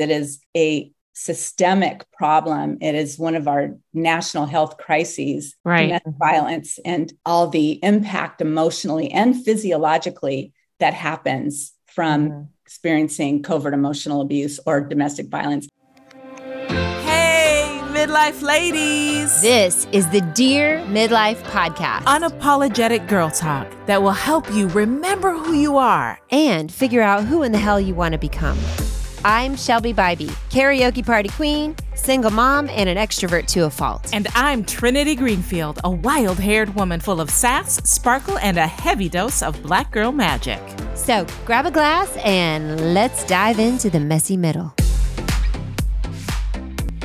It is a systemic problem. It is one of our national health crises, right. violence, and all the impact emotionally and physiologically that happens from mm-hmm. experiencing covert emotional abuse or domestic violence. Hey, midlife ladies. This is the Dear Midlife Podcast. Unapologetic girl talk that will help you remember who you are and figure out who in the hell you want to become. I'm Shelby Bybee, karaoke party queen, single mom, and an extrovert to a fault. And I'm Trinity Greenfield, a wild haired woman full of sass, sparkle, and a heavy dose of black girl magic. So grab a glass and let's dive into the messy middle.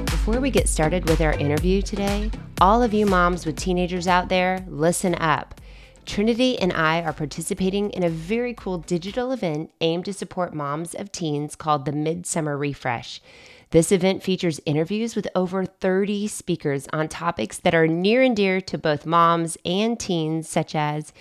Before we get started with our interview today, all of you moms with teenagers out there, listen up. Trinity and I are participating in a very cool digital event aimed to support moms of teens called the Midsummer Refresh. This event features interviews with over 30 speakers on topics that are near and dear to both moms and teens, such as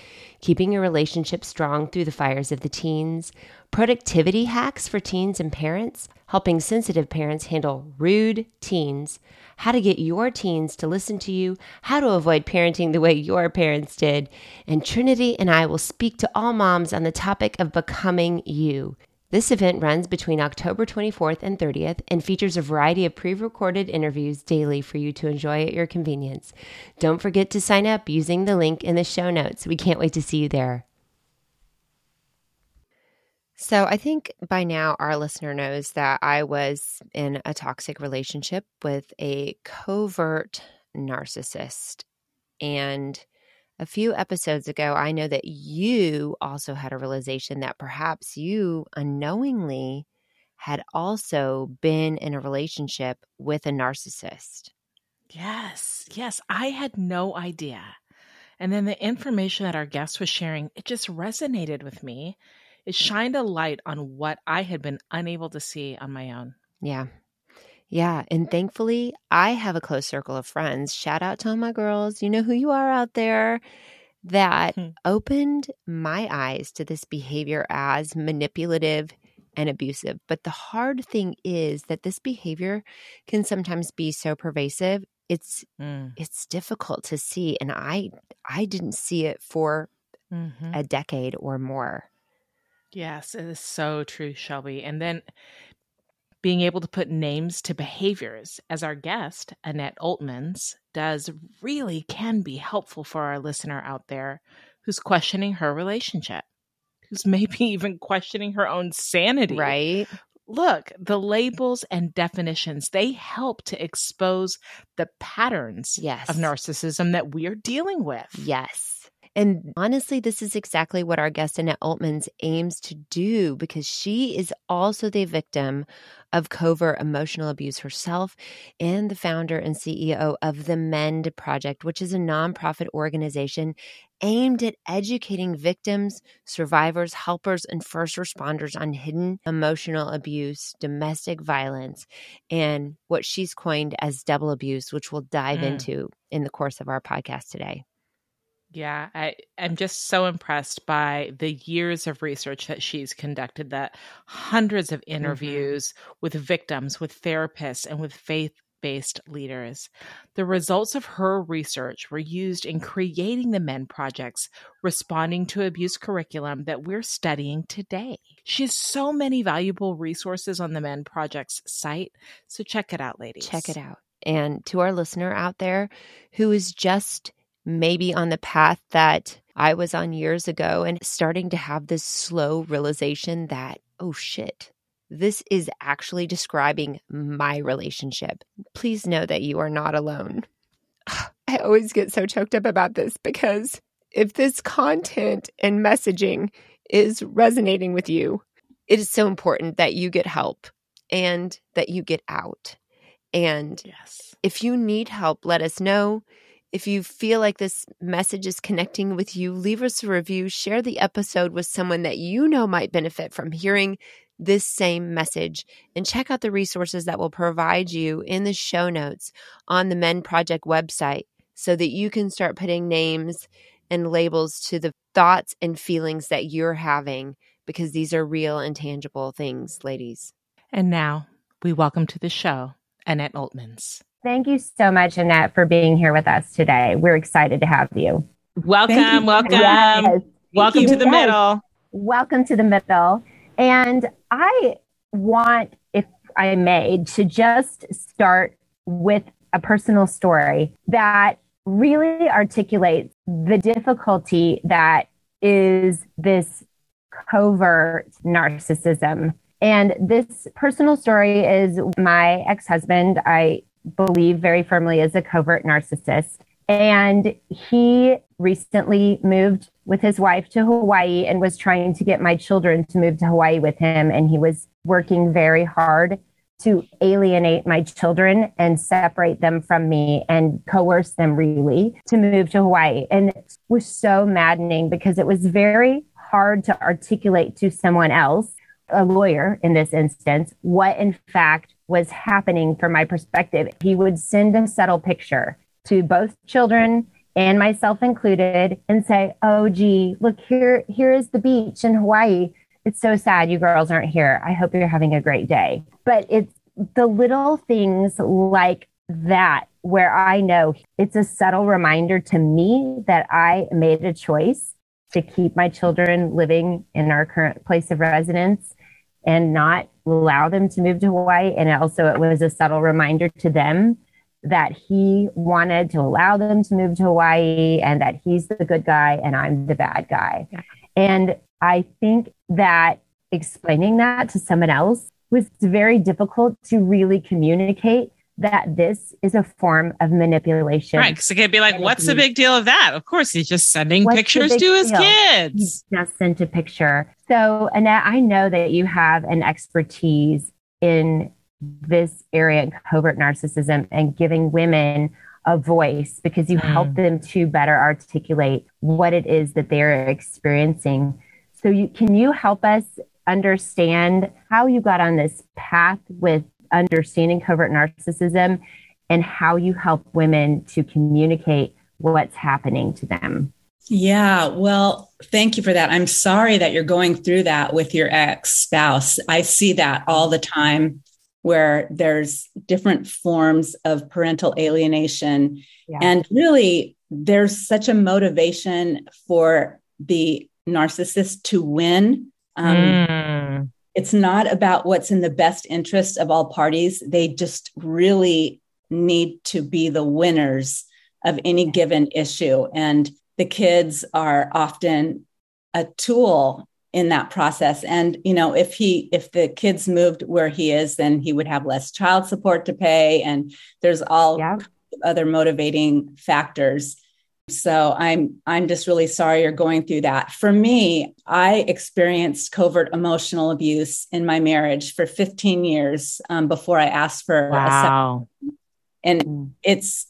keeping a relationship strong through the fires of the teens, productivity hacks for teens and parents, helping sensitive parents handle rude teens, how to get your teens to listen to you, how to avoid parenting the way your parents did. And Trinity and I will speak to all moms on the topic of becoming you. This event runs between October 24th and 30th and features a variety of pre recorded interviews daily for you to enjoy at your convenience. Don't forget to sign up using the link in the show notes. We can't wait to see you there. So, I think by now our listener knows that I was in a toxic relationship with a covert narcissist. And a few episodes ago, I know that you also had a realization that perhaps you unknowingly had also been in a relationship with a narcissist. Yes, yes, I had no idea. And then the information that our guest was sharing, it just resonated with me it shined a light on what I had been unable to see on my own. Yeah. Yeah. And thankfully, I have a close circle of friends. Shout out to all my girls. You know who you are out there that hmm. opened my eyes to this behavior as manipulative and abusive. But the hard thing is that this behavior can sometimes be so pervasive. It's mm. it's difficult to see and I I didn't see it for mm-hmm. a decade or more. Yes, it is so true, Shelby. And then being able to put names to behaviors, as our guest, Annette Oltmans, does, really can be helpful for our listener out there who's questioning her relationship, who's maybe even questioning her own sanity. Right. Look, the labels and definitions, they help to expose the patterns yes. of narcissism that we are dealing with. Yes. And honestly, this is exactly what our guest Annette Oltmans aims to do because she is also the victim of covert emotional abuse herself and the founder and CEO of the M3ND Project, which is a nonprofit organization aimed at educating victims, survivors, helpers, and first responders on hidden emotional abuse, domestic violence, and what she's coined as double abuse, which we'll dive mm. into in the course of our podcast today. Yeah, I, I'm just so impressed by the years of research that she's conducted, that hundreds of mm-hmm. interviews mm-hmm. with victims, with therapists, and with faith based leaders. The results of her research were used in creating the M3ND projects responding to abuse curriculum that we're studying today. She has so many valuable resources on the M3ND project's site, so check it out, ladies. Check it out. And to our listener out there who is just maybe on the path that I was on years ago and starting to have this slow realization that, oh shit, this is actually describing my relationship. Please know that you are not alone. I always get so choked up about this because if this content and messaging is resonating with you, it is so important that you get help and that you get out. And yes. if you need help, let us know. If you feel like this message is connecting with you, leave us a review, share the episode with someone that you know might benefit from hearing this same message, and check out the resources that will provide you in the show notes on the M3ND Project website so that you can start putting names and labels to the thoughts and feelings that you're having because these are real and tangible things, ladies. And now, we welcome to the show Annette Oltmans. Thank you so much, Annette, for being here with us today. We're excited to have you. Welcome, you. welcome. Yes. Welcome you. to the yes. middle. Welcome to the middle. And I want, if I may, to just start with a personal story that really articulates the difficulty that is this covert narcissism. And this personal story is my ex husband, I believe very firmly, is a covert narcissist. And he recently moved with his wife to Hawaii and was trying to get my children to move to Hawaii with him. And he was working very hard to alienate my children and separate them from me and coerce them really to move to Hawaii. And it was so maddening because it was very hard to articulate to someone else, a lawyer in this instance, what in fact was happening from my perspective. He would send a subtle picture to both children and myself included and say, "Oh gee, look here here is the beach in Hawaii. It's so sad you girls aren't here. I hope you're having a great day." But it's the little things like that where I know it's a subtle reminder to me that I made a choice to keep my children living in our current place of residence and not allow them to move to Hawaii. And also, it was a subtle reminder to them that he wanted to allow them to move to Hawaii and that he's the good guy and I'm the bad guy. Yeah. And I think that explaining that to someone else was very difficult to really communicate that this is a form of manipulation. Right. Because it could be like, what's the big deal of that? Of course, he's just sending pictures to his deal? kids. He just sent a picture. So, Annette, I know that you have an expertise in this area of covert narcissism and giving women a voice because you mm. help them to better articulate what it is that they're experiencing. So, you, can you help us understand how you got on this path with understanding covert narcissism and how you help women to communicate what's happening to them? Yeah, well, thank you for that. I'm sorry that you're going through that with your ex spouse. I see that all the time where there's different forms of parental alienation. Yeah. And really, there's such a motivation for the narcissist to win. Um, mm. It's not about what's in the best interest of all parties. They just really need to be the winners of any given issue. And the kids are often a tool in that process and you know if he if the kids moved where he is then he would have less child support to pay and there's all yeah. other motivating factors so i'm i'm just really sorry you're going through that for me i experienced covert emotional abuse in my marriage for 15 years um, before i asked for wow. a and mm. it's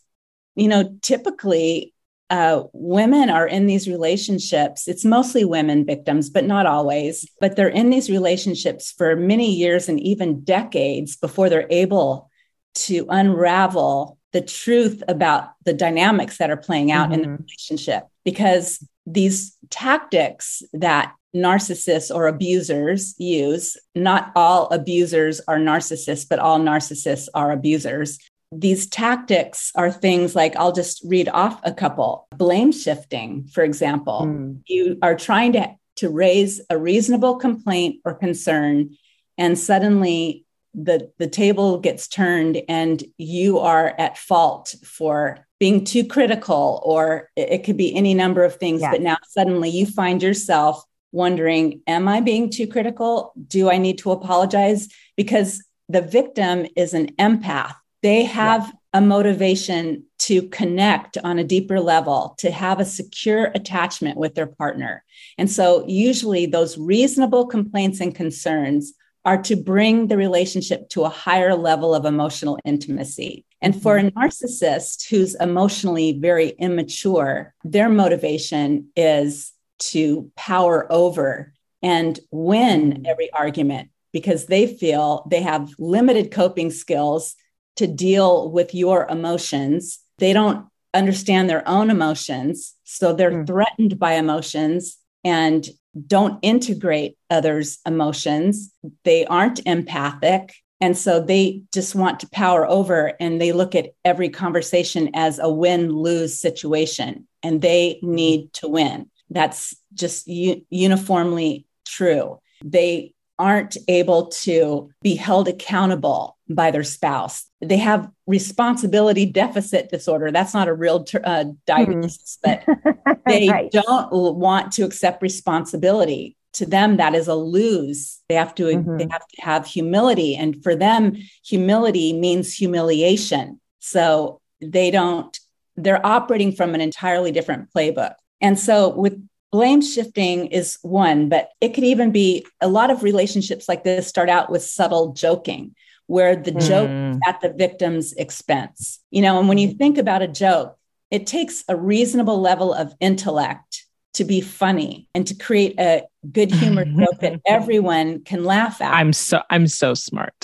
you know typically uh, women are in these relationships. It's mostly women victims, but not always. But they're in these relationships for many years and even decades before they're able to unravel the truth about the dynamics that are playing out mm-hmm. in the mm-hmm. relationship. Because these tactics that narcissists or abusers use, not all abusers are narcissists, but all narcissists are abusers these tactics are things like I'll just read off a couple blame shifting, for example. Mm. You are trying to, to raise a reasonable complaint or concern, and suddenly the, the table gets turned and you are at fault for being too critical, or it, it could be any number of things. But now suddenly you find yourself wondering, Am I being too critical? Do I need to apologize? Because the victim is an empath they have yeah. a motivation to connect on a deeper level, to have a secure attachment with their partner. And so, usually, those reasonable complaints and concerns are to bring the relationship to a higher level of emotional intimacy. And for a narcissist who's emotionally very immature, their motivation is to power over and win every argument because they feel they have limited coping skills to deal with your emotions. They don't understand their own emotions. So they're mm. threatened by emotions and don't integrate others' emotions. They aren't empathic. And so they just want to power over and they look at every conversation as a win lose situation and they need to win. That's just u- uniformly true. They aren't able to be held accountable by their spouse. They have responsibility deficit disorder. That's not a real ter- uh, diagnosis, mm. but they right. don't want to accept responsibility. To them, that is a lose. They have to mm-hmm. they have to have humility, and for them, humility means humiliation. So they don't. They're operating from an entirely different playbook. And so with blame shifting is one, but it could even be a lot of relationships like this start out with subtle joking, where the mm. joke at the victim's expense. You know, and when you think about a joke, it takes a reasonable level of intellect to be funny and to create a good humor joke that everyone can laugh at. I'm so I'm so smart.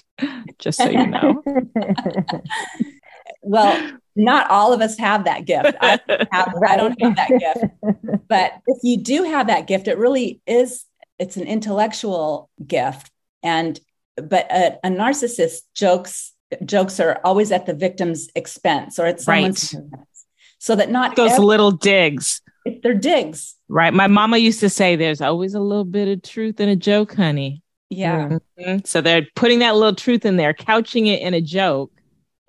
Just so you know. well, not all of us have that gift. I, have, I don't have that gift. But if you do have that gift, it really is, it's an intellectual gift. And, but a, a narcissist jokes, jokes are always at the victim's expense or at someone's right. expense. So that not those every, little digs. They're digs. Right. My mama used to say there's always a little bit of truth in a joke, honey. Yeah. Mm-hmm. So they're putting that little truth in there, couching it in a joke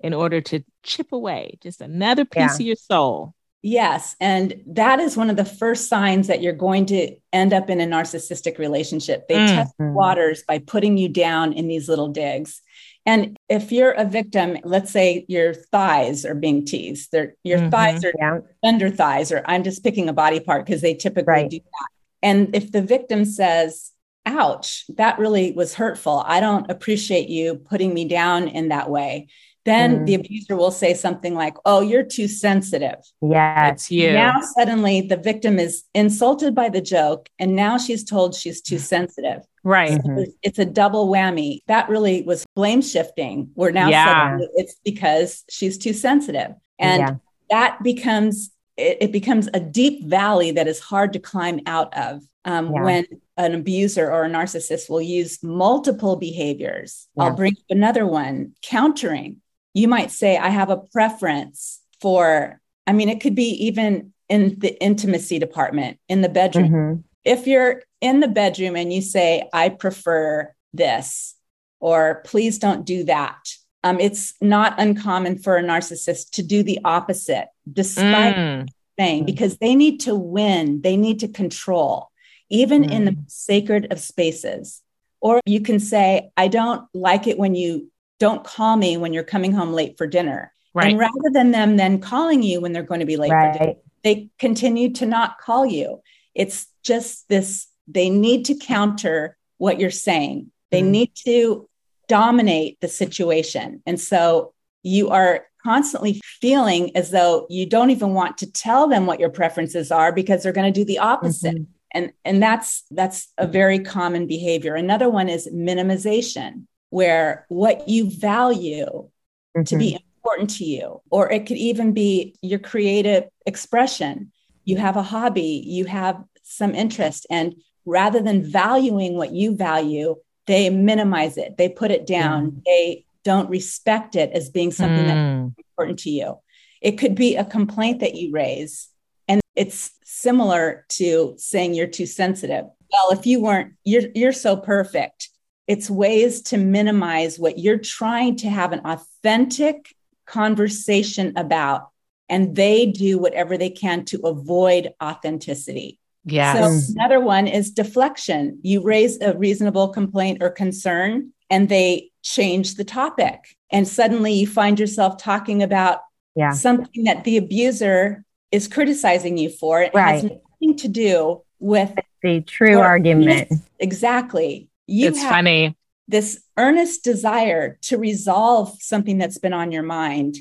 in order to chip away just another piece yeah. of your soul. Yes. And that is one of the first signs that you're going to end up in a narcissistic relationship. They mm-hmm. test waters by putting you down in these little digs. And if you're a victim, let's say your thighs are being teased, They're, your mm-hmm. thighs are yeah. under thighs, or I'm just picking a body part because they typically right. do that. And if the victim says, ouch, that really was hurtful. I don't appreciate you putting me down in that way then mm. the abuser will say something like, Oh, you're too sensitive. Yeah. It's you. Now, suddenly, the victim is insulted by the joke, and now she's told she's too sensitive. Right. So it's a double whammy. That really was blame shifting. We're now yeah. it's because she's too sensitive. And yeah. that becomes, it, it, becomes a deep valley that is hard to climb out of um, yeah. when an abuser or a narcissist will use multiple behaviors. I'll bring up another one countering you might say, I have a preference for, I mean, it could be even in the intimacy department in the bedroom. Mm-hmm. If you're in the bedroom and you say, I prefer this, or please don't do that, um, it's not uncommon for a narcissist to do the opposite, despite mm. saying, because they need to win, they need to control, even mm. in the mm. sacred of spaces. Or you can say, I don't like it when you don't call me when you're coming home late for dinner. Right. And rather than them then calling you when they're going to be late right. for dinner, they continue to not call you. It's just this they need to counter what you're saying. They mm. need to dominate the situation. And so you are constantly feeling as though you don't even want to tell them what your preferences are because they're going to do the opposite. Mm-hmm. And and that's that's a very common behavior. Another one is minimization where what you value mm-hmm. to be mm-hmm. important to you, or it could even be your creative expression. You have a hobby, you have some interest, and rather than valuing what you value, they minimize it, they put it down, mm. they don't respect it as being something mm. that's important to you. It could be a complaint that you raise, and it's similar to saying you're too sensitive. Well, if you weren't, you're you're so perfect it's ways to minimize what you're trying to have an authentic conversation about, and they do whatever they can to avoid authenticity. Yeah. So another one is deflection. You raise a reasonable complaint or concern, and they change the topic. And suddenly you find yourself talking about yeah. something that the abuser is criticizing you for. It right. has nothing to do with the true argument. Exactly you it's funny. this earnest desire to resolve something that's been on your mind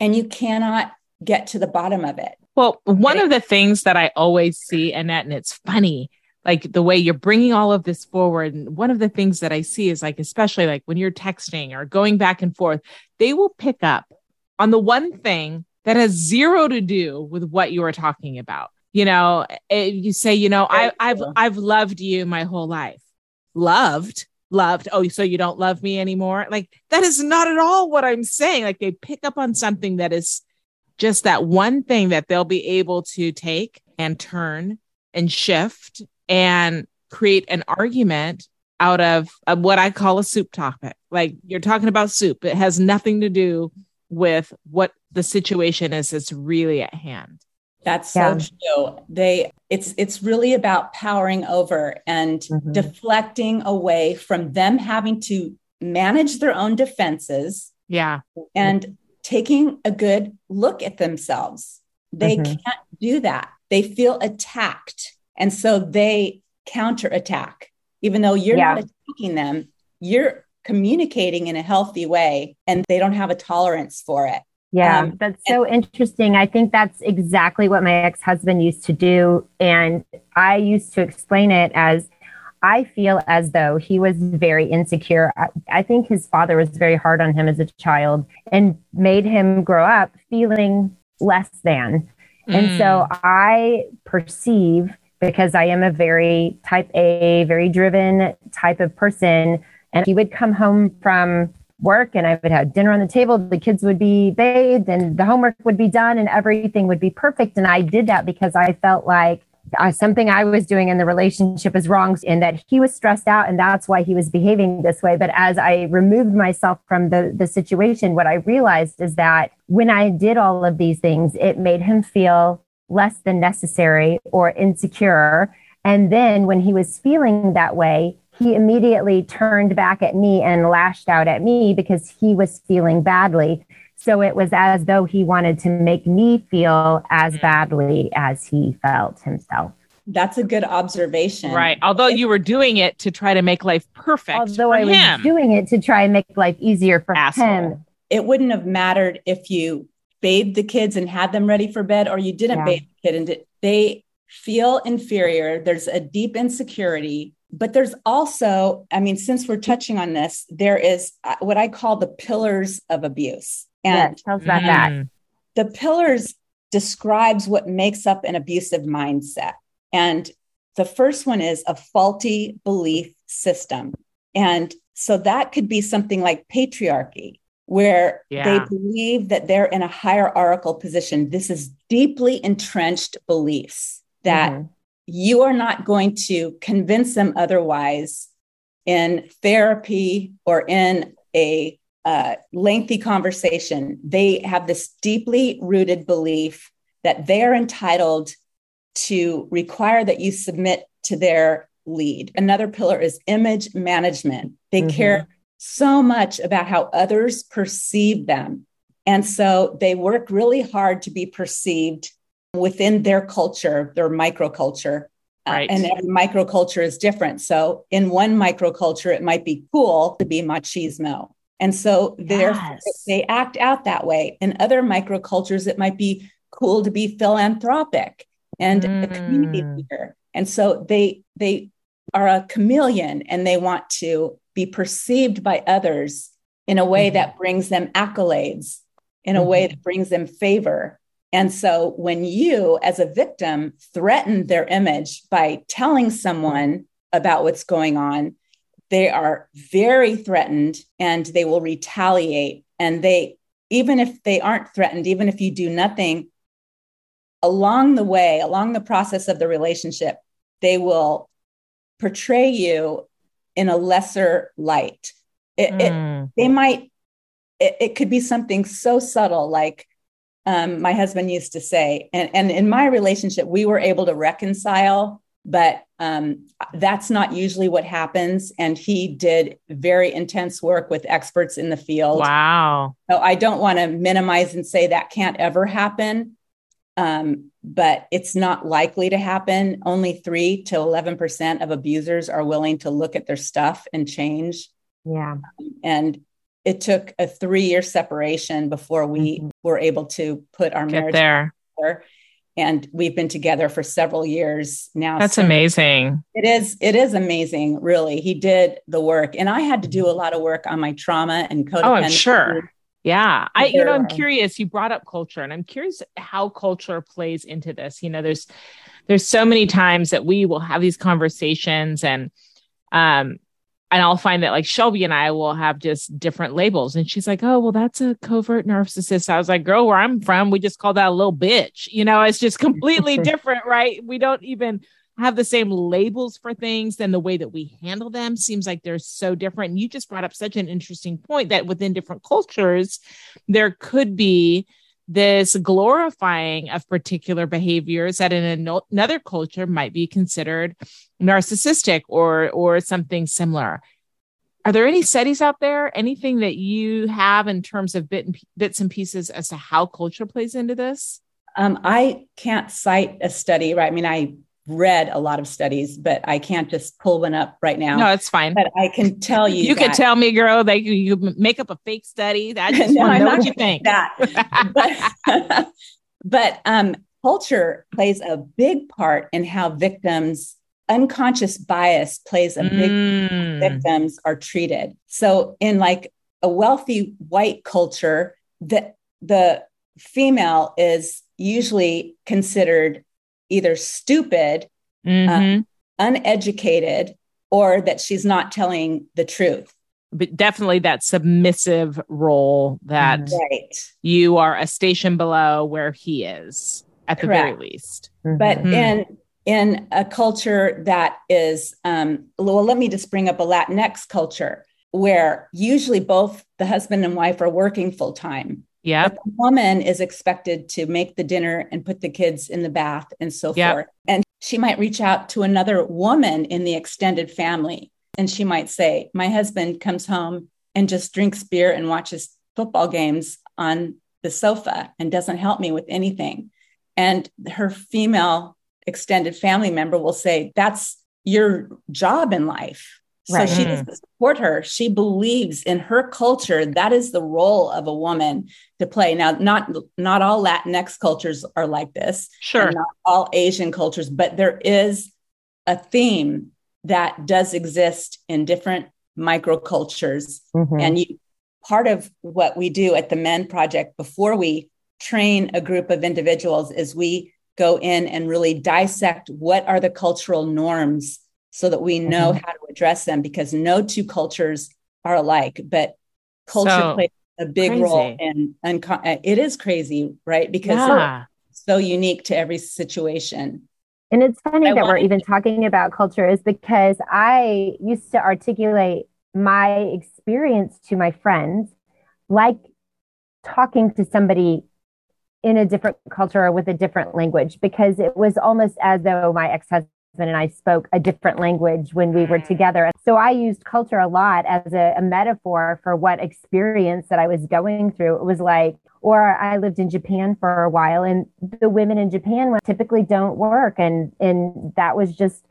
and you cannot get to the bottom of it. Well one of the things that i always see annette and it's funny like the way you're bringing all of this forward and one of the things that i see is like especially like when you're texting or going back and forth they will pick up on the one thing that has zero to do with what you are talking about. You know eh, you say you know I, i've i've loved you my whole life loved loved. Oh, so you don't love me anymore? Like that is not at all what I'm saying. Like they pick up on something that is just that one thing that they'll be able to take and turn and shift and create an argument out of, of what I call a soup topic. Like you're talking about soup. It has nothing to do with what the situation is that's really at hand. That's so true. They it's it's really about powering over and mm-hmm. deflecting away from them having to manage their own defenses. Yeah. And taking a good look at themselves. They mm-hmm. can't do that. They feel attacked. And so they counterattack. Even though you're yeah. not attacking them, you're communicating in a healthy way and they don't have a tolerance for it. Yeah, um, that's so interesting. I think that's exactly what my ex husband used to do. And I used to explain it as I feel as though he was very insecure. I, I, think his father was very hard on him as a child and made him grow up feeling less than. Mm. And so mm. I perceive, because I am a very type A, very driven type of person, and he would come home from work and I would have dinner on the table. The kids would be bathed and the homework would be done and everything would be perfect. And I did that because I felt like uh, something I was doing in the relationship is wrong and that he was stressed out and that's why he was behaving this way. But as I removed myself from the, the situation, what I realized is that when I did all of these things, it made him feel less than necessary or insecure. And then when he was feeling that way, he immediately turned back at me and lashed out at me because he was feeling badly. So it was as though he wanted to make me feel as mm. badly as he felt himself. That's a good observation. Right. Although you were doing it to try to make life perfect. Although I was him. doing it to try and make life easier for Asshole. him. It wouldn't have mattered if you bathed the kids and had them ready for bed or you didn't yeah. bathe the kid and they feel inferior. There's a deep insecurity but there's also, I mean, since we're touching on this, there is uh, what I call the pillars of abuse. And yes, tell us about mm. that. The pillars describes what makes up an abusive mindset. And the first one is a faulty belief system. And so that could be something like patriarchy, where yeah. they believe that they're in a hierarchical position. This is deeply entrenched beliefs that mm-hmm you are not going to convince them otherwise in therapy or in a uh, lengthy conversation. They have this deeply rooted belief that they are entitled to require that you submit to their lead. Another pillar is image management. They mm-hmm. care so much about how others perceive them. And so they work really hard to be perceived within their culture, their microculture. Uh, right. Uh, and every microculture is different. So in one microculture, it might be cool to be machismo. And so yes. they act out that way. In other microcultures, it might be cool to be philanthropic and mm. a community mm. leader. And so they they are a chameleon and they want to be perceived by others in a way mm-hmm. that brings them accolades, in a mm-hmm. way that brings them favor. And so when you, as a victim, threaten their image by telling someone about what's going on, they are very threatened and they will retaliate. And they, even if they aren't threatened, even if you do nothing, along the way, along the process of the relationship, they will portray you in a lesser light. It, mm. it, hmm. they might, it, it could be something so subtle like, um, my husband used to say. And, and in my relationship, we were able to reconcile, but um, that's not usually what happens. And he did very intense work with experts in the field. Wow. So I don't want to minimize and say that can't ever happen. Um, but it's not likely to happen. Only three to 11% of abusers are willing to look at their stuff and change. Yeah. And it took a three year separation before we mm-hmm. were able to put our Get marriage there. Together. And we've been together for several years now. That's so amazing. It is. It is amazing. Really, he did the work, and I had to do a lot of work on my trauma and codependency. Oh, I'm sure. Yeah, I you know I'm curious. You brought up culture, and I'm curious how culture plays into this. You know, there's there's so many times that we will have these conversations, and um, and I'll find that like Shelby and I will have just different labels. And she's like, Oh, well, that's a covert narcissist. I was like, Girl, where I'm from, we just call that a little bitch. You know, it's just completely different, right? We don't even have the same labels for things, then the way that we handle them seems like they're so different. And you just brought up such an interesting point that within different cultures, there could be this glorifying of particular behaviors that in another culture might be considered narcissistic or or something similar. Are there any studies out there anything that you have in terms of bit and, bits and pieces as to how culture plays into this? Um, i can't cite a study right? I mean i read a lot of studies, but I can't just pull one up right now. No, it's fine. But I can tell you. You that, can tell me, girl, that you, you make up a fake study. I just no, want to know what you think. That. but, but um, culture plays a big part in how victims unconscious bias plays a big mm. victims are treated. So in like a wealthy white culture, the the female is usually considered either stupid, mm-hmm. um, uneducated, or that she's not telling the truth. But definitely that submissive role that right. you are a station below where he is at the Correct. very least. Mm-hmm. But mm-hmm. in in a culture that is um, well, let me just bring up a Latinx culture where usually both the husband and wife are working full time. Yeah. The woman is expected to make the dinner and put the kids in the bath and so yep. forth. And she might reach out to another woman in the extended family. And she might say, My husband comes home and just drinks beer and watches football games on the sofa and doesn't help me with anything. And her female extended family member will say, That's your job in life. Right. So she doesn't support her. She believes in her culture that is the role of a woman to play. Now, not not all Latinx cultures are like this. Sure. Not all Asian cultures, but there is a theme that does exist in different microcultures. Mm-hmm. And you part of what we do at the M3ND Project before we train a group of individuals is we go in and really dissect what are the cultural norms so that we know mm-hmm. how to address them because no two cultures are alike, but culture so plays a big crazy. role and unco- it is crazy, right? Because yeah. it's so unique to every situation. And it's funny I that we're even talking about culture is because I used to articulate my experience to my friends like talking to somebody in a different culture or with a different language because it was almost as though my ex-husband husband and I spoke a different language when we were mm. together. So I used culture a lot as a, a metaphor for what experience that I was going through. It was like, or I lived in Japan for a while and the women in Japan typically don't work. And, and that was just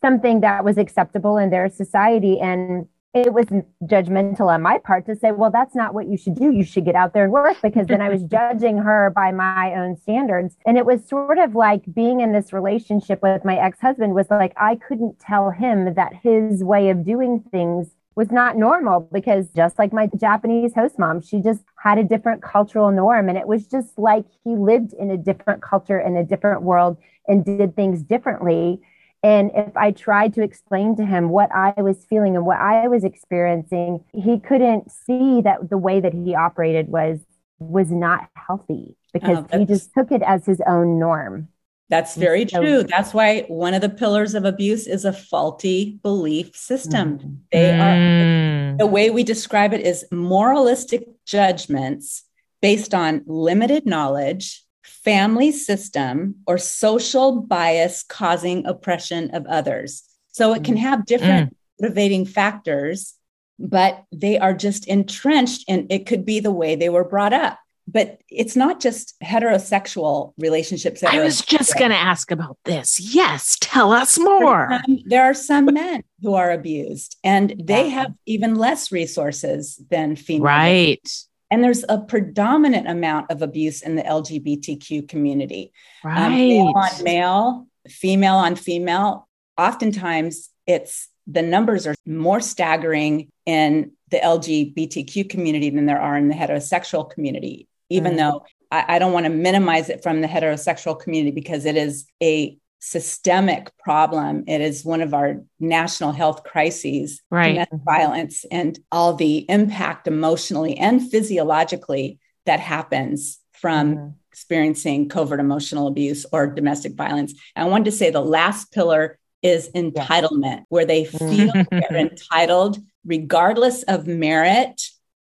something that was acceptable in their society. And it was judgmental on my part to say, well, that's not what you should do. You should get out there and work because then I was judging her by my own standards. And it was sort of like being in this relationship with my ex husband was like, I couldn't tell him that his way of doing things was not normal because just like my Japanese host mom, she just had a different cultural norm. And it was just like he lived in a different culture in a different world and did things differently. And if I tried to explain to him what I was feeling and what I was experiencing, he couldn't see that the way that he operated was was not healthy because oh, he just took it as his own norm. That's very so, true. That's why one of the pillars of abuse is a faulty belief system. Mm, they are the way we describe it is moralistic judgments based on limited knowledge family system or social bias causing oppression of others. So it can mm. have different mm. motivating factors, but they are just entrenched and it could be the way they were brought up. But it's not just heterosexual relationships. I was just going to ask about this. Yes, tell us more. There are some men who are abused and they have even less resources than females. Right. And there's a predominant amount of abuse in the LGBTQ community. Right. Um, male on male, female on female. Oftentimes, it's the numbers are more staggering in the LGBTQ community than there are in the heterosexual community, even mm. though I, I don't want to minimize it from the heterosexual community because it is a systemic problem. It is one of our national health crises, right. domestic violence, and all the impact emotionally and physiologically that happens from mm-hmm. experiencing covert emotional abuse or domestic violence. And I wanted to say the last pillar is entitlement, where they feel mm-hmm. they're entitled regardless of merit.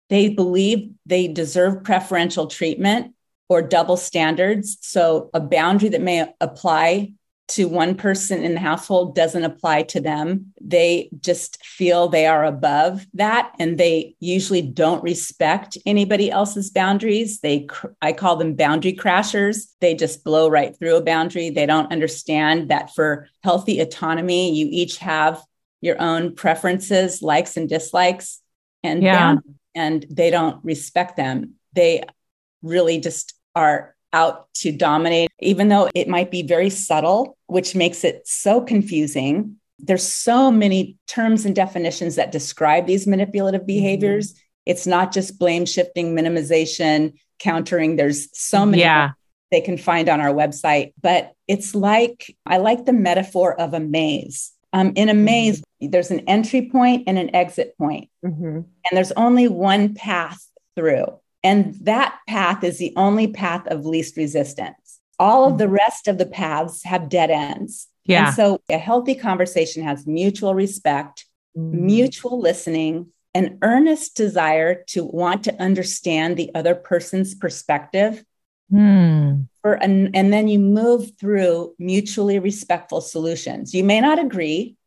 They believe they deserve preferential treatment or double standards. So, a boundary that may apply to one person in the household doesn't apply to them. They just feel they are above that and they usually don't respect anybody else's boundaries. They I call them boundary crashers. They just blow right through a boundary. They don't understand that for healthy autonomy, you each have your own preferences, likes and dislikes and yeah. and they don't respect them. They really just are out to dominate, even though it might be very subtle, which makes it so confusing. There's so many terms and definitions that describe these manipulative mm-hmm. behaviors. Mm-hmm. It's not just blame shifting, minimization, countering. There's so many yeah. they can find on our website. But it's like, I like the metaphor of a maze. Um, in a mm-hmm. maze, there's an entry point and an exit point. Mm-hmm. and there's only one path through. And that path is the only path of least resistance. All of the mm-hmm. rest of the paths have dead ends. Yeah. And so a healthy conversation has mutual respect, mm. mutual listening, an earnest desire to want to understand the other person's perspective. Mm. For, and, and then you move through mutually respectful solutions. You may not agree,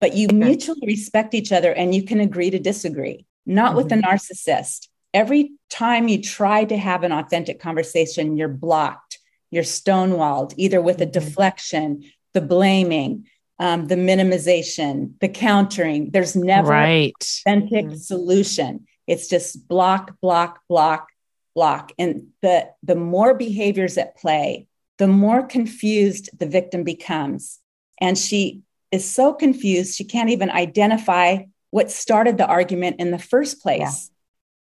but you mutually respect each other and you can agree to disagree, not mm-hmm. with the mm-hmm. narcissist every time you try to have an authentic conversation, you're blocked, you're stonewalled, either with a mm-hmm. deflection, the blaming, um, the minimization, the countering. There's never right. authentic mm-hmm. solution. It's just block, block, block, block. And the the more behaviors at play, the more confused the victim becomes. And she is so confused, she can't even identify what started the argument in the first place.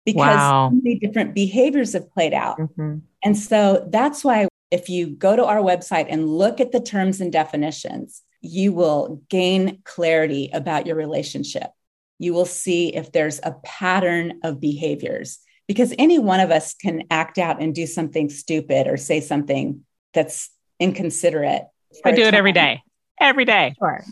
Because wow. so many different behaviors have played out. Mm-hmm. And so that's why if you go to our website and look at the terms and definitions, you will gain clarity about your relationship. You will see if there's a pattern of behaviors because any one of us can act out and do something stupid or say something that's inconsiderate. I do it every day, every day. Sure.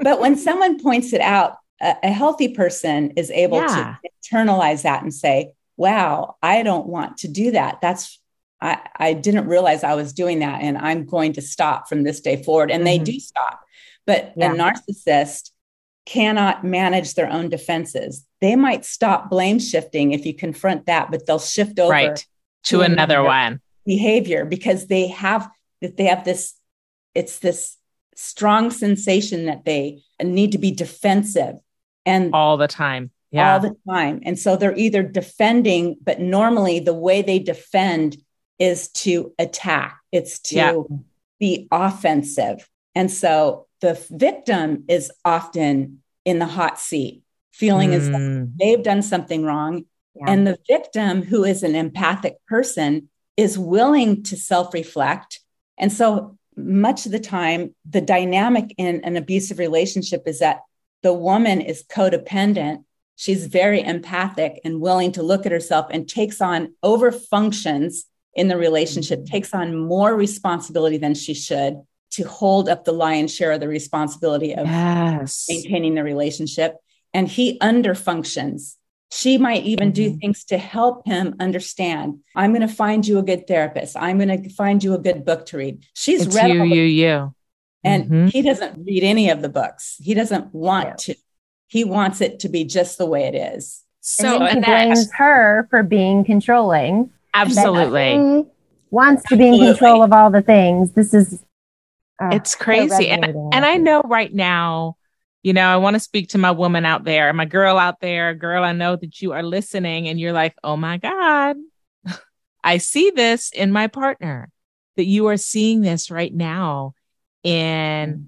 but when someone points it out, a, a healthy person is able yeah. to internalize that and say, wow, I don't want to do that. That's, I, I didn't realize I was doing that and I'm going to stop from this day forward. And mm-hmm. they do stop. But yeah. a narcissist cannot manage their own defenses. They might stop blame shifting if you confront that, but they'll shift over right. to, to another one behavior because they have that they have this it's this strong sensation that they need to be defensive and all the time yeah all the time and so they're either defending but normally the way they defend is to attack it's to yeah. be offensive and so the victim is often in the hot seat feeling mm. as though mm. they've done something wrong yeah. and the victim who is an empathic person is willing to self-reflect and so much of the time the dynamic in an abusive relationship is that the woman is codependent. She's very empathic and willing to look at herself and takes on over functions in the relationship, mm-hmm. takes on more responsibility than she should to hold up the lion's share of the responsibility of yes. maintaining the relationship. And he underfunctions. She might even mm-hmm. do things to help him understand. I'm going to find you a good therapist. I'm going to find you a good book to read. She's it's read you, you, you. And mm-hmm. he doesn't read any of the books. He doesn't want yeah. to. He wants it to be just the way it is. So and he blames her for being controlling. Absolutely. wants to be in control of all the things. This is uh, it's crazy. So and, and I know right now, you know, I want to speak to my woman out there, my girl out there, girl, I know that you are listening and you're like, oh my God, I see this in my partner, that you are seeing this right now in mm.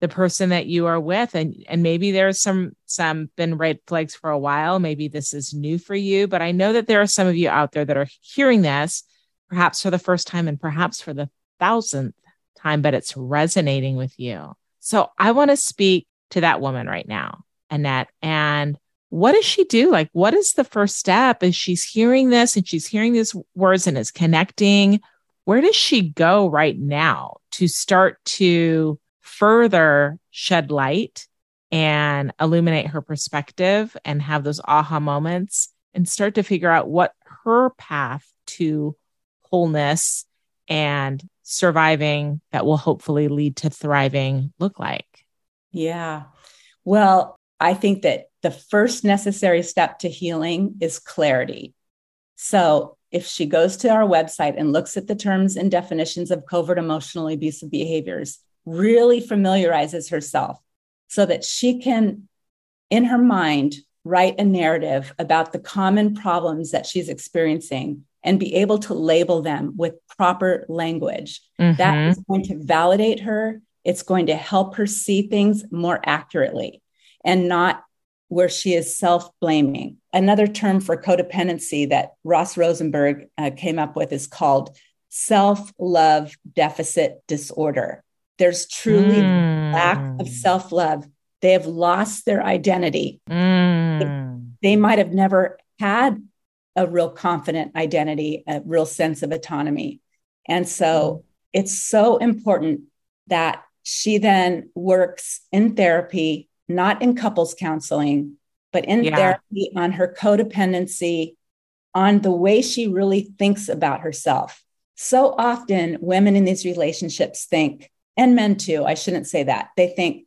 the person that you are with and and maybe there's some some been red flags for a while maybe this is new for you but i know that there are some of you out there that are hearing this perhaps for the first time and perhaps for the thousandth time, but it's resonating with you. So I want to speak to that woman right now, Annette. And what does she do? Like, what is the first step? Is she's hearing this and she's hearing these words and is connecting? Where does she go right now to start to further shed light and illuminate her perspective and have those aha moments and start to figure out what her path to wholeness and surviving that will hopefully lead to thriving look like? Yeah. Well, I think that the first necessary step to healing is clarity. So, if she goes to our website and looks at the terms and definitions of covert emotionally abusive behaviors, really familiarizes herself so that she can, in her mind, write a narrative about the common problems that she's experiencing and be able to label them with proper language. Mm-hmm. That is going to validate her. It's going to help her see things more accurately and not where she is self blaming. Another term for codependency that Ross Rosenberg uh, came up with is called self love deficit disorder. There's truly mm. lack of self love. They have lost their identity. Mm. They, they might have never had a real confident identity, a real sense of autonomy. And so it's so important that she then works in therapy, not in couples counseling, but in yeah. therapy on her codependency, on the way she really thinks about herself. So often, women in these relationships think, and men too, I shouldn't say that, they think,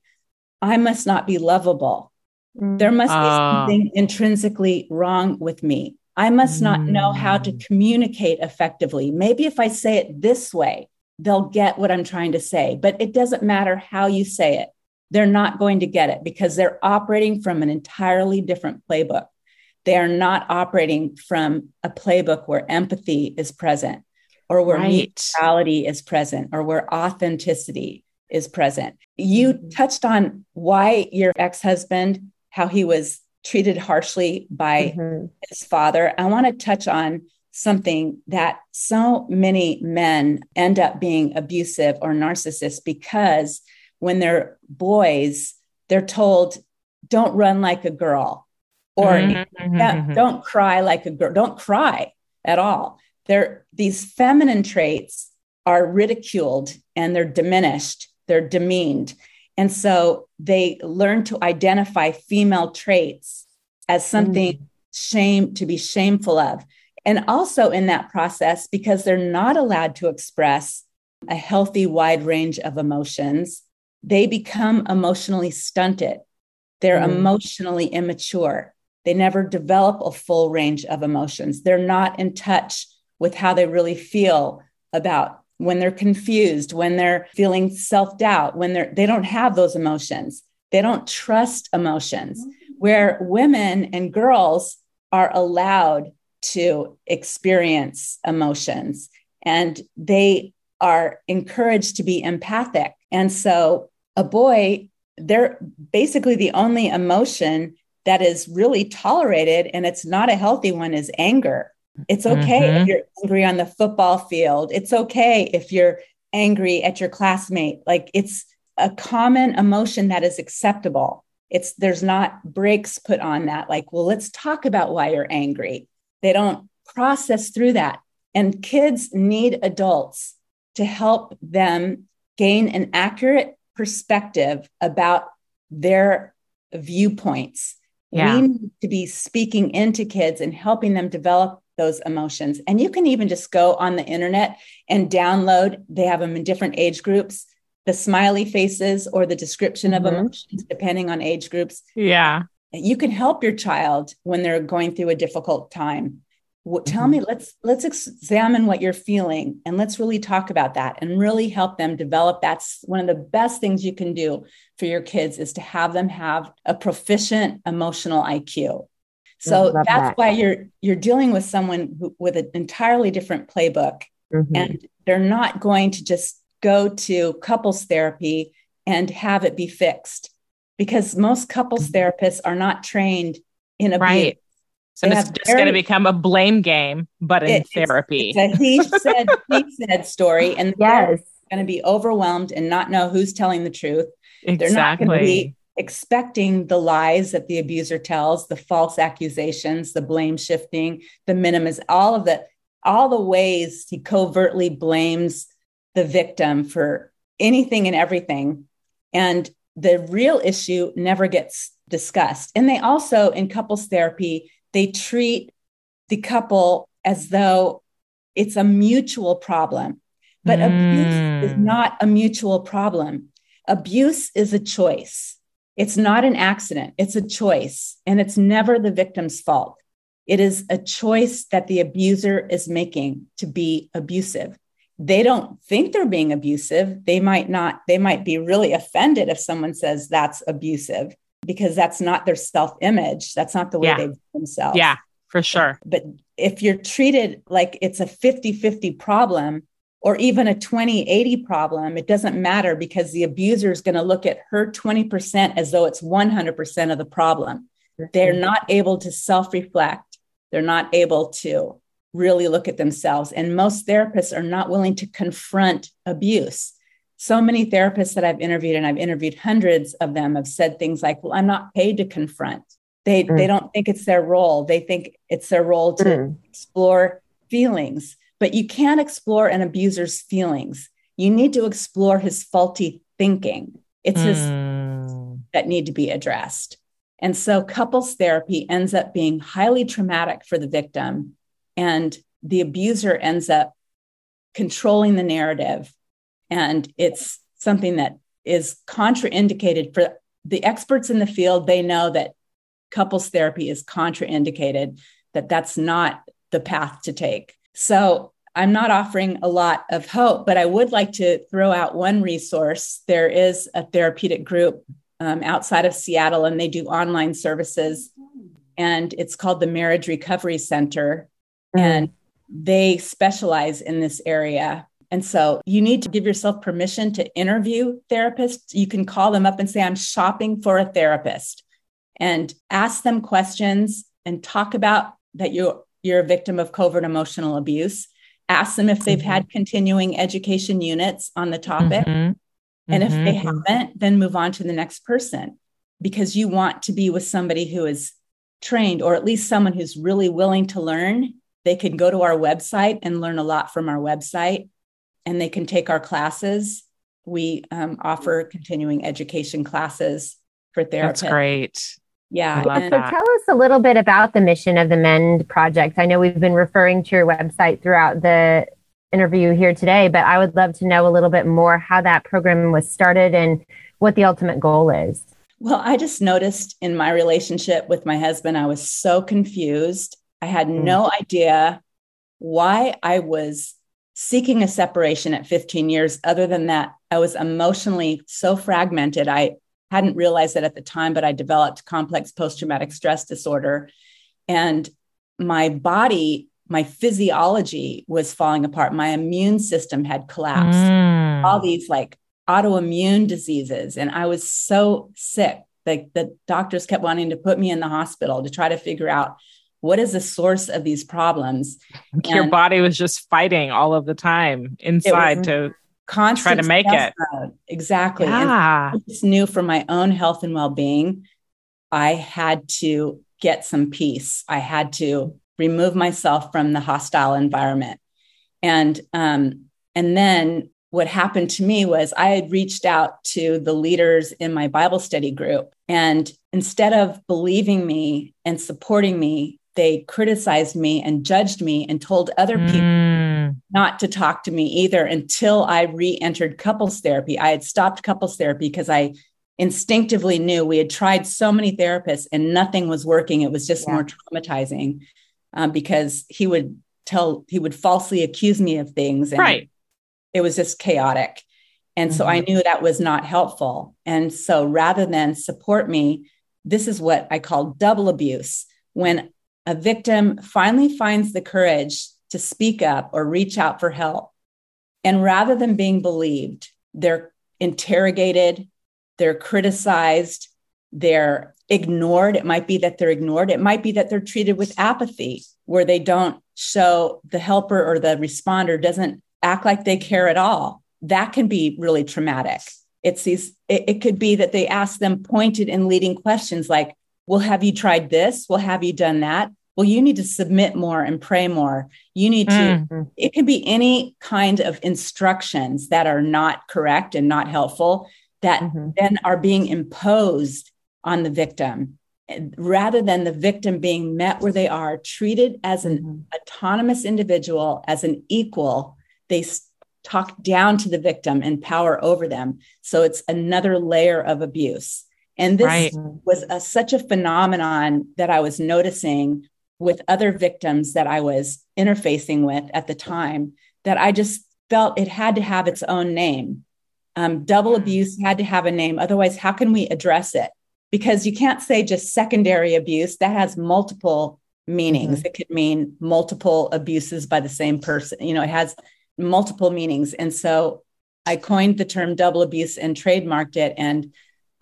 I must not be lovable. Mm. There must be uh. something intrinsically wrong with me. I must not know how to mm. communicate effectively. Maybe if I say it this way, they'll get what I'm trying to say, but it doesn't matter how you say it. They're not going to get it because they're operating from an entirely different playbook. They are not operating from a playbook where empathy is present or where right. neutrality is present or where authenticity is present. You mm-hmm. touched on why your ex husband, how he was treated harshly by mm-hmm. his father. I want to touch on something that so many men end up being abusive or narcissists because when they're boys, they're told, don't run like a girl or mm-hmm. mm-hmm. don't cry like a girl, don't cry at all. They're, these feminine traits are ridiculed and they're diminished, they're demeaned. And so they learn to identify female traits as something mm. shame to be shameful of. And also in that process, because they're not allowed to express a healthy, wide range of emotions, they become emotionally stunted. They're mm. emotionally immature. They never develop a full range of emotions. They're not in touch with how they really feel about when they're confused, when they're feeling self doubt, when they're, they don't have those emotions. They don't trust emotions, where women and girls are allowed to experience emotions and they are encouraged to be empathic. And so a boy, they're basically the only emotion that is really tolerated and it's not a healthy one is anger it's okay mm-hmm. if you're angry on the football field. It's okay if you're angry at your classmate. Like it's a common emotion that is acceptable. It's there's not breaks put on that. Like, well, let's talk about why you're angry. They don't process through that. And kids need adults to help them gain an accurate perspective about their viewpoints. Yeah. We need to be speaking into kids and helping them develop those emotions. And you can even just go on the internet and download, they have them in different age groups, the smiley faces or the description mm-hmm. of emotions, depending on age groups. Yeah. You can help your child when they're going through a difficult time. Tell mm-hmm. me, let's let's examine what you're feeling and let's really talk about that and really help them develop. That's one of the best things you can do for your kids is to have them have a proficient emotional IQ so that's that. why you're you're dealing with someone who, with an entirely different playbook, mm-hmm. and they're not going to just go to couples therapy and have it be fixed, because most couples mm-hmm. therapists are not trained in abuse. Right. So it's just going to become a blame game, but in it, therapy. It's, it's a he said, he said story, and yes, going to be overwhelmed and not know who's telling the truth. Exactly. They're not going to be expecting the lies that the abuser tells, the false accusations, the blame shifting, the minimus, all of the all the ways he covertly blames the victim for anything and everything. And the real issue never gets discussed. And they also, in couples therapy, they treat the couple as though it's a mutual problem. But mm. abuse is not a mutual problem. Abuse is a choice. It's not an accident, it's a choice, and it's never the victim's fault. It is a choice that the abuser is making to be abusive. They don't think they're being abusive. They might not, they might be really offended if someone says that's abusive because that's not their self image. That's not the way yeah. they view themselves. Yeah, for sure. But if you're treated like it's a 50 50 problem, or even a 20 80 problem, it doesn't matter because the abuser is going to look at her 20% as though it's 100% of the problem. They're mm-hmm. not able to self reflect, they're not able to really look at themselves. And most therapists are not willing to confront abuse. So many therapists that I've interviewed, and I've interviewed hundreds of them, have said things like, Well, I'm not paid to confront. They, mm. they don't think it's their role. They think it's their role to mm. explore feelings but you can't explore an abuser's feelings. You need to explore his faulty thinking. It's his mm. that need to be addressed. And so couples therapy ends up being highly traumatic for the victim. And the abuser ends up controlling the narrative. And it's something that is contraindicated for the experts in the field. They know that couples therapy is contraindicated, that that's not the path to take. So I'm not offering a lot of hope, but I would like to throw out one resource. There is a therapeutic group um, outside of Seattle, and they do online services, and it's called the Marriage Recovery Center. Mm. And they specialize in this area. And so you need to give yourself permission to interview therapists. You can call them up and say, I'm shopping for a therapist, and ask them questions and talk about that you're, you're a victim of covert emotional abuse ask them if they've mm-hmm. had continuing education units on the topic. Mm-hmm. And if they mm-hmm. haven't, then move on to the next person because you want to be with somebody who is trained or at least someone who's really willing to learn. They can go to our website and learn a lot from our website and they can take our classes. We um, offer continuing education classes for therapists. That's great. Yeah. so tell us a little bit about the mission of the M3ND Project. I know we've been referring to your website throughout the interview here today, but I would love to know a little bit more how that program was started and what the ultimate goal is. Well, I just noticed in my relationship with my husband, I was so confused. I had mm. no idea why I was seeking a separation at 15 years, other than that, I was emotionally so fragmented. I hadn't realized that at the time, but I developed complex post traumatic stress disorder. And my body, my physiology was falling apart. My immune system had collapsed. Mm. All these like autoimmune diseases. And I was so sick. Like the doctors kept wanting to put me in the hospital to try to figure out what is the source of these problems. Your body was just fighting all of the time inside to try to make it mode. exactly yeah. and I just knew for my own health and well-being i had to get some peace i had to remove myself from the hostile environment and um, and then what happened to me was i had reached out to the leaders in my bible study group and instead of believing me and supporting me they criticized me and judged me and told other people mm. not to talk to me either until I re entered couples therapy. I had stopped couples therapy because I instinctively knew we had tried so many therapists and nothing was working. It was just yeah. more traumatizing um, because he would tell, he would falsely accuse me of things. And right. It was just chaotic. And mm-hmm. so I mm-hmm. knew that was not helpful. And so rather than support me, this is what I call double abuse. When a victim finally finds the courage to speak up or reach out for help. And rather than being believed, they're interrogated, they're criticized, they're ignored. It might be that they're ignored. It might be that they're treated with apathy, where they don't show the helper or the responder doesn't act like they care at all. that can be really traumatic. It's these, it, it could be that they ask them pointed and leading questions like, well, have you tried this? Well, have you done that? Well, you need to submit more and pray more. You need to, mm-hmm. it can be any kind of instructions that are not correct and not helpful that mm-hmm. then are being imposed on the victim rather than the victim being met where they are, treated as an mm-hmm. autonomous individual, as an equal. They talk down to the victim and power over them. So it's another layer of abuse. And this right. was a, such a phenomenon that I was noticing with other victims that I was interfacing with at the time that I just felt it had to have its own name. Um, double abuse had to have a name. Otherwise, how can we address it? Because you can't say just secondary abuse, that has multiple meanings. Mm-hmm. It could mean multiple abuses by the same person. You know, it has multiple meanings. And so I coined the term double abuse and trademarked it. And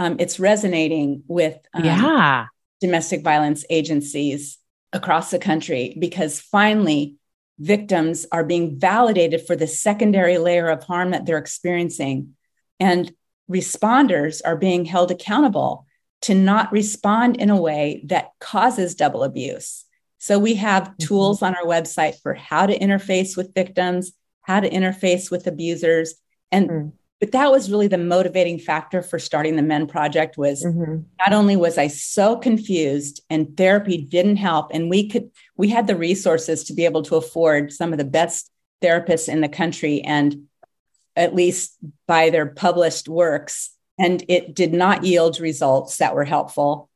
um, it's resonating with um, yeah. domestic violence agencies across the country because finally victims are being validated for the secondary layer of harm that they're experiencing. And responders are being held accountable to not respond in a way that causes double abuse. So we have mm-hmm. tools on our website for how to interface with victims, how to interface with abusers. And mm but that was really the motivating factor for starting the M3ND project was mm-hmm. not only was i so confused and therapy didn't help and we could we had the resources to be able to afford some of the best therapists in the country and at least by their published works and it did not yield results that were helpful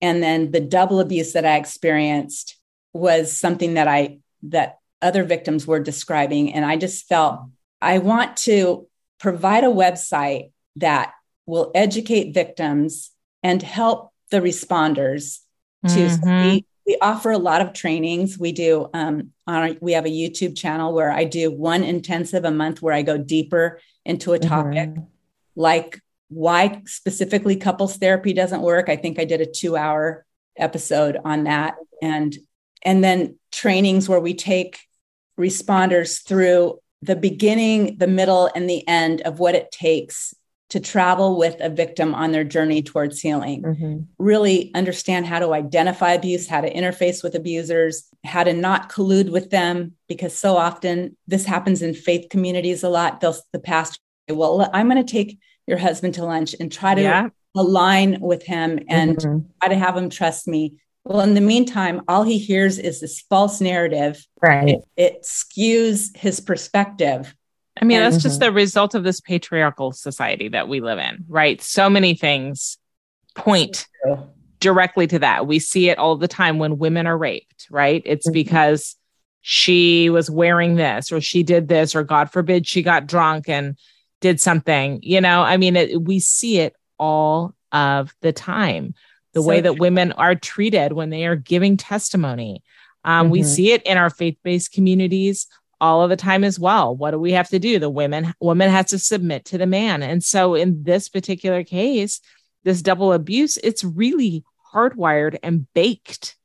and then the double abuse that i experienced was something that i that other victims were describing and i just felt i want to provide a website that will educate victims and help the responders to mm-hmm. we, we offer a lot of trainings. We do um, on our, we have a youtube channel where i do one intensive a month where i go deeper into a topic. Mm-hmm. like why specifically couples therapy doesn't work? I think i did a two hour episode on that. And and then trainings where we take responders through the beginning, the middle, and the end of what it takes to travel with a victim on their journey towards healing. Mm-hmm. Really understand how to identify abuse, how to interface with abusers, how to not collude with them, because so often this happens in faith communities a lot. They'll, the pastor, well, I'm going to take your husband to lunch and try to yeah. align with him and mm-hmm. try to have him trust me. Well, in the meantime, all he hears is this false narrative. Right. It, it skews his perspective. I mean, and, that's just the result of this patriarchal society that we live in, right? So many things point directly to that. We see it all the time when women are raped, right? It's mm-hmm. because she was wearing this or she did this, or God forbid she got drunk and did something. You know, I mean, it, we see it all of the time the so way that women are treated when they are giving testimony. Um, mm-hmm. We see it in our faith based communities all of the time as well. What do we have to do? The women woman has to submit to the man, and so in this particular case, this double abuse, it's really hardwired and baked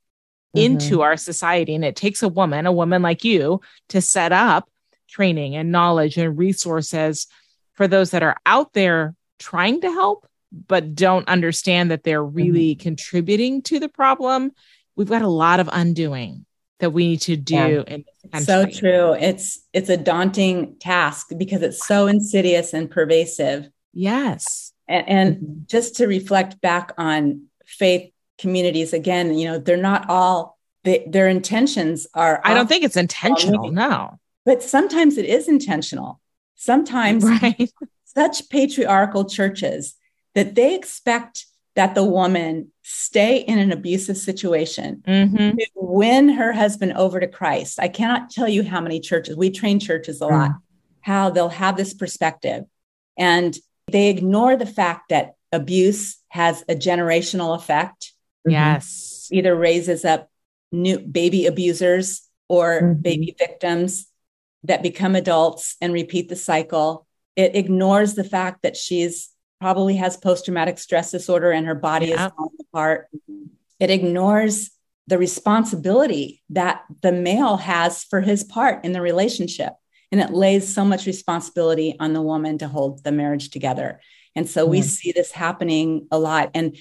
mm-hmm. into our society, and it takes a woman, a woman like you, to set up training and knowledge and resources for those that are out there trying to help but don't understand that they're really mm-hmm. contributing to the problem, we've got a lot of undoing that we need to do yeah. so true it's it's a daunting task because it's so insidious and pervasive yes and, and mm-hmm. just to reflect back on faith communities again you know they're not all they, their intentions are i don't think it's intentional no but sometimes it is intentional sometimes right. such patriarchal churches that they expect that the woman stay in an abusive situation mm-hmm. to win her husband over to Christ. I cannot tell you how many churches, we train churches a mm. lot, how they'll have this perspective. And they ignore the fact that abuse has a generational effect. Mm-hmm. Yes. Either raises up new baby abusers or mm-hmm. baby victims that become adults and repeat the cycle. It ignores the fact that she's probably has post traumatic stress disorder and her body yeah. is falling apart. It ignores the responsibility that the male has for his part in the relationship. And it lays so much responsibility on the woman to hold the marriage together. And so mm-hmm. we see this happening a lot. And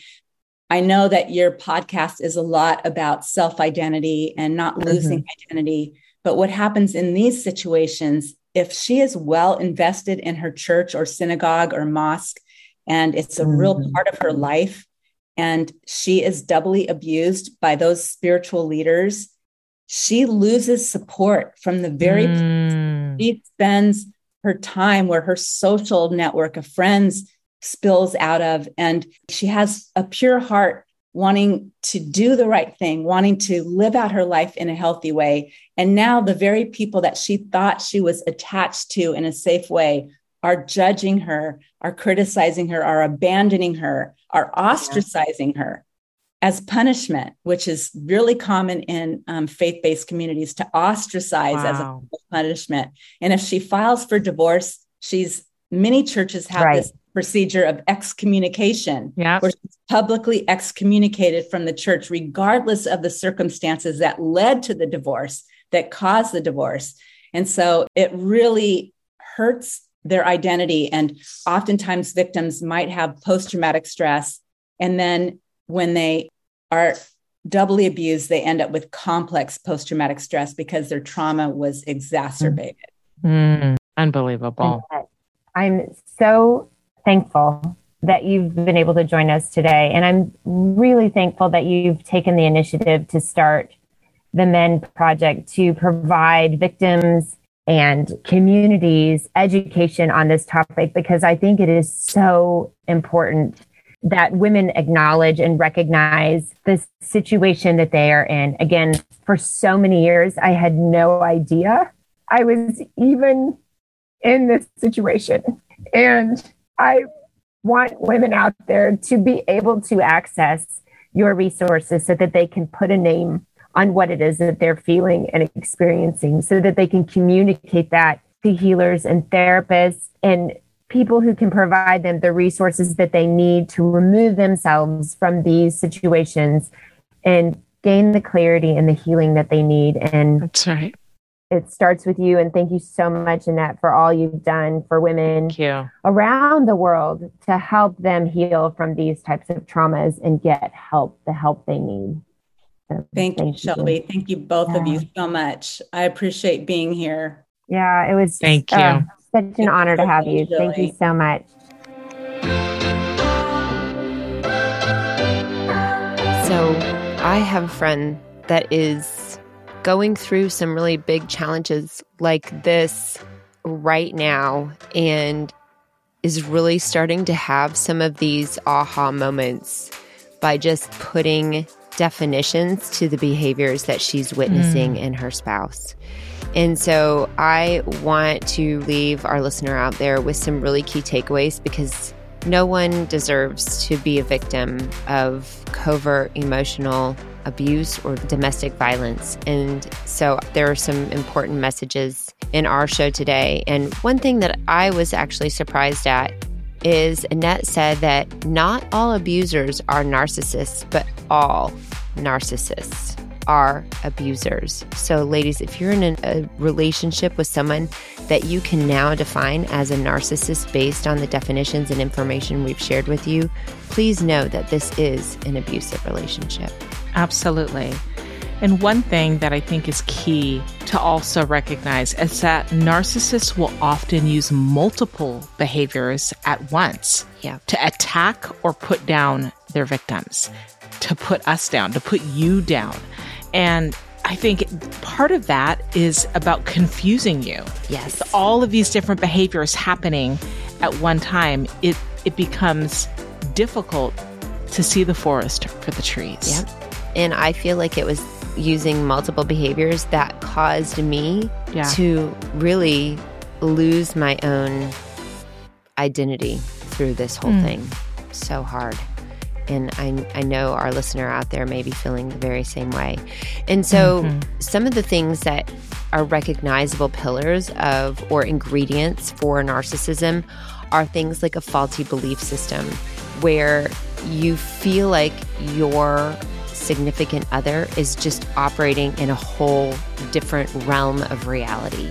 I know that your podcast is a lot about self identity and not mm-hmm. losing mm-hmm. identity. But what happens in these situations, if she is well invested in her church or synagogue or mosque, and it's a mm-hmm. real part of her life, and she is doubly abused by those spiritual leaders, she loses support from the very mm. she spends her time where her social network of friends spills out of and she has a pure heart wanting to do the right thing wanting to live out her life in a healthy way and now the very people that she thought she was attached to in a safe way are judging her are criticizing her are abandoning her are ostracizing yeah. her as punishment, which is really common in um, faith based communities to ostracize wow. as a punishment. And if she files for divorce, she's many churches have right. this procedure of excommunication, yeah. where she's publicly excommunicated from the church, regardless of the circumstances that led to the divorce, that caused the divorce. And so it really hurts their identity. And oftentimes victims might have post traumatic stress. And then when they are doubly abused, they end up with complex post traumatic stress because their trauma was exacerbated. Mm, unbelievable. I'm so thankful that you've been able to join us today. And I'm really thankful that you've taken the initiative to start the M3ND Project to provide victims and communities education on this topic because I think it is so important that women acknowledge and recognize the situation that they are in. Again, for so many years, I had no idea I was even in this situation. And I want women out there to be able to access your resources so that they can put a name on what it is that they're feeling and experiencing so that they can communicate that to healers and therapists and people who can provide them the resources that they need to remove themselves from these situations and gain the clarity and the healing that they need. And that's right. It starts with you. And thank you so much, Annette, for all you've done for women around the world to help them heal from these types of traumas and get help, the help they need. So thank, thank, you, Shelby. Thank you, both yeah. of you, so much. I appreciate being here. Yeah, it was. Thank you. Uh, such an honor to have you. Thank you so much. So, I have a friend that is going through some really big challenges like this right now and is really starting to have some of these aha moments by just putting definitions to the behaviors that she's witnessing mm. in her spouse. And so I want to leave our listener out there with some really key takeaways because no one deserves to be a victim of covert emotional abuse or domestic violence. And so there are some important messages in our show today. And one thing that I was actually surprised at is Annette said that not all abusers are narcissists, but all narcissists are abusers. So, ladies, if you're in a relationship with someone that you can now define as a narcissist based on the definitions and information we've shared with you, please know that this is an abusive relationship. Absolutely. And one thing that I think is key to also recognize is that narcissists will often use multiple behaviors at once yeah. to attack or put down their victims, to put us down, to put you down. And I think part of that is about confusing you. Yes. With all of these different behaviors happening at one time, it, it becomes difficult to see the forest for the trees. Yep. And I feel like it was using multiple behaviors that caused me yeah. to really lose my own identity through this whole mm. thing. So hard. And I, I know our listener out there may be feeling the very same way. And so, mm-hmm. some of the things that are recognizable pillars of or ingredients for narcissism are things like a faulty belief system where you feel like your significant other is just operating in a whole different realm of reality.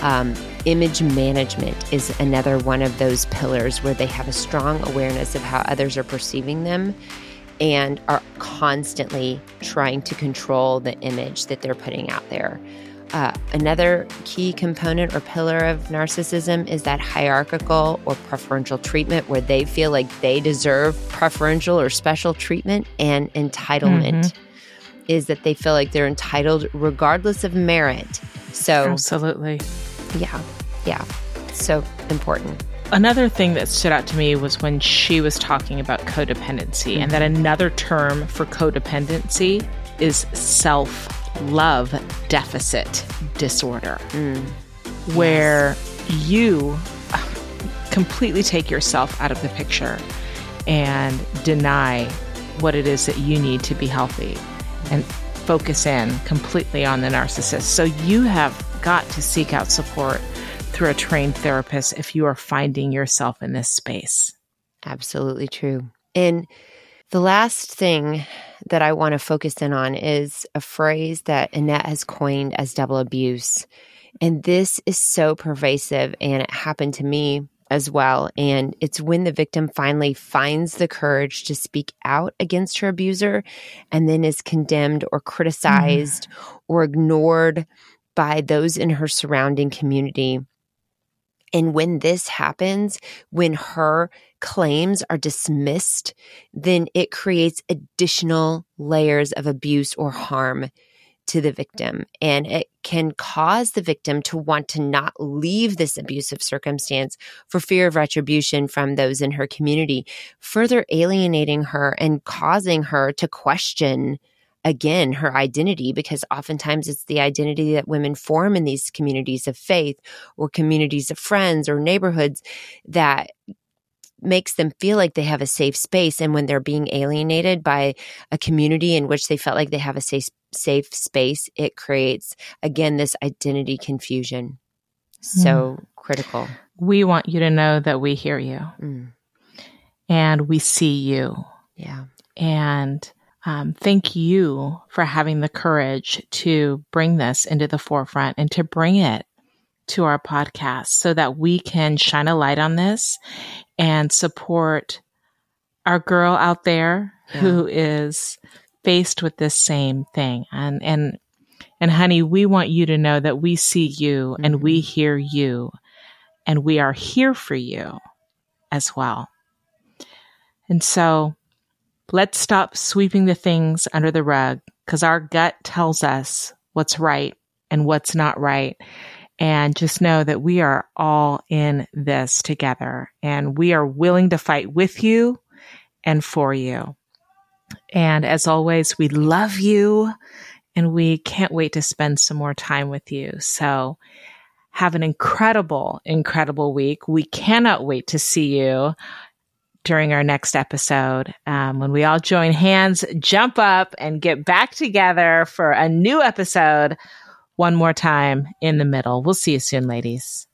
Um, image management is another one of those pillars where they have a strong awareness of how others are perceiving them and are constantly trying to control the image that they're putting out there. Uh, another key component or pillar of narcissism is that hierarchical or preferential treatment where they feel like they deserve preferential or special treatment and entitlement mm-hmm. is that they feel like they're entitled regardless of merit. So, absolutely. Yeah. Yeah. So important. Another thing that stood out to me was when she was talking about codependency, mm-hmm. and that another term for codependency is self love deficit disorder, mm. where yes. you completely take yourself out of the picture and deny what it is that you need to be healthy and focus in completely on the narcissist. So you have got to seek out support through a trained therapist if you are finding yourself in this space. Absolutely true. And the last thing that I want to focus in on is a phrase that Annette has coined as double abuse. And this is so pervasive, and it happened to me as well. And it's when the victim finally finds the courage to speak out against her abuser and then is condemned or criticized mm. or ignored by those in her surrounding community. And when this happens, when her claims are dismissed, then it creates additional layers of abuse or harm to the victim. And it can cause the victim to want to not leave this abusive circumstance for fear of retribution from those in her community, further alienating her and causing her to question again her identity because oftentimes it's the identity that women form in these communities of faith or communities of friends or neighborhoods that makes them feel like they have a safe space. And when they're being alienated by a community in which they felt like they have a safe safe space it creates again this identity confusion. So mm. critical. We want you to know that we hear you. Mm. and we see you. Yeah. And um, thank you for having the courage to bring this into the forefront and to bring it to our podcast so that we can shine a light on this and support our girl out there yeah. who is faced with this same thing. And, and, and honey, we want you to know that we see you mm-hmm. and we mm-hmm. hear you and we are here for you as well. And so let's stop sweeping the things under the rug because our gut tells us what's right and what's not right. And just know that we are all in this together and we are willing to fight with you and for you. And as always, we love you and we can't wait to spend some more time with you. So have an incredible, incredible week. We cannot wait to see you during our next episode um, when we all join hands, jump up, and get back together for a new episode one more time in the middle. We'll see you soon, ladies.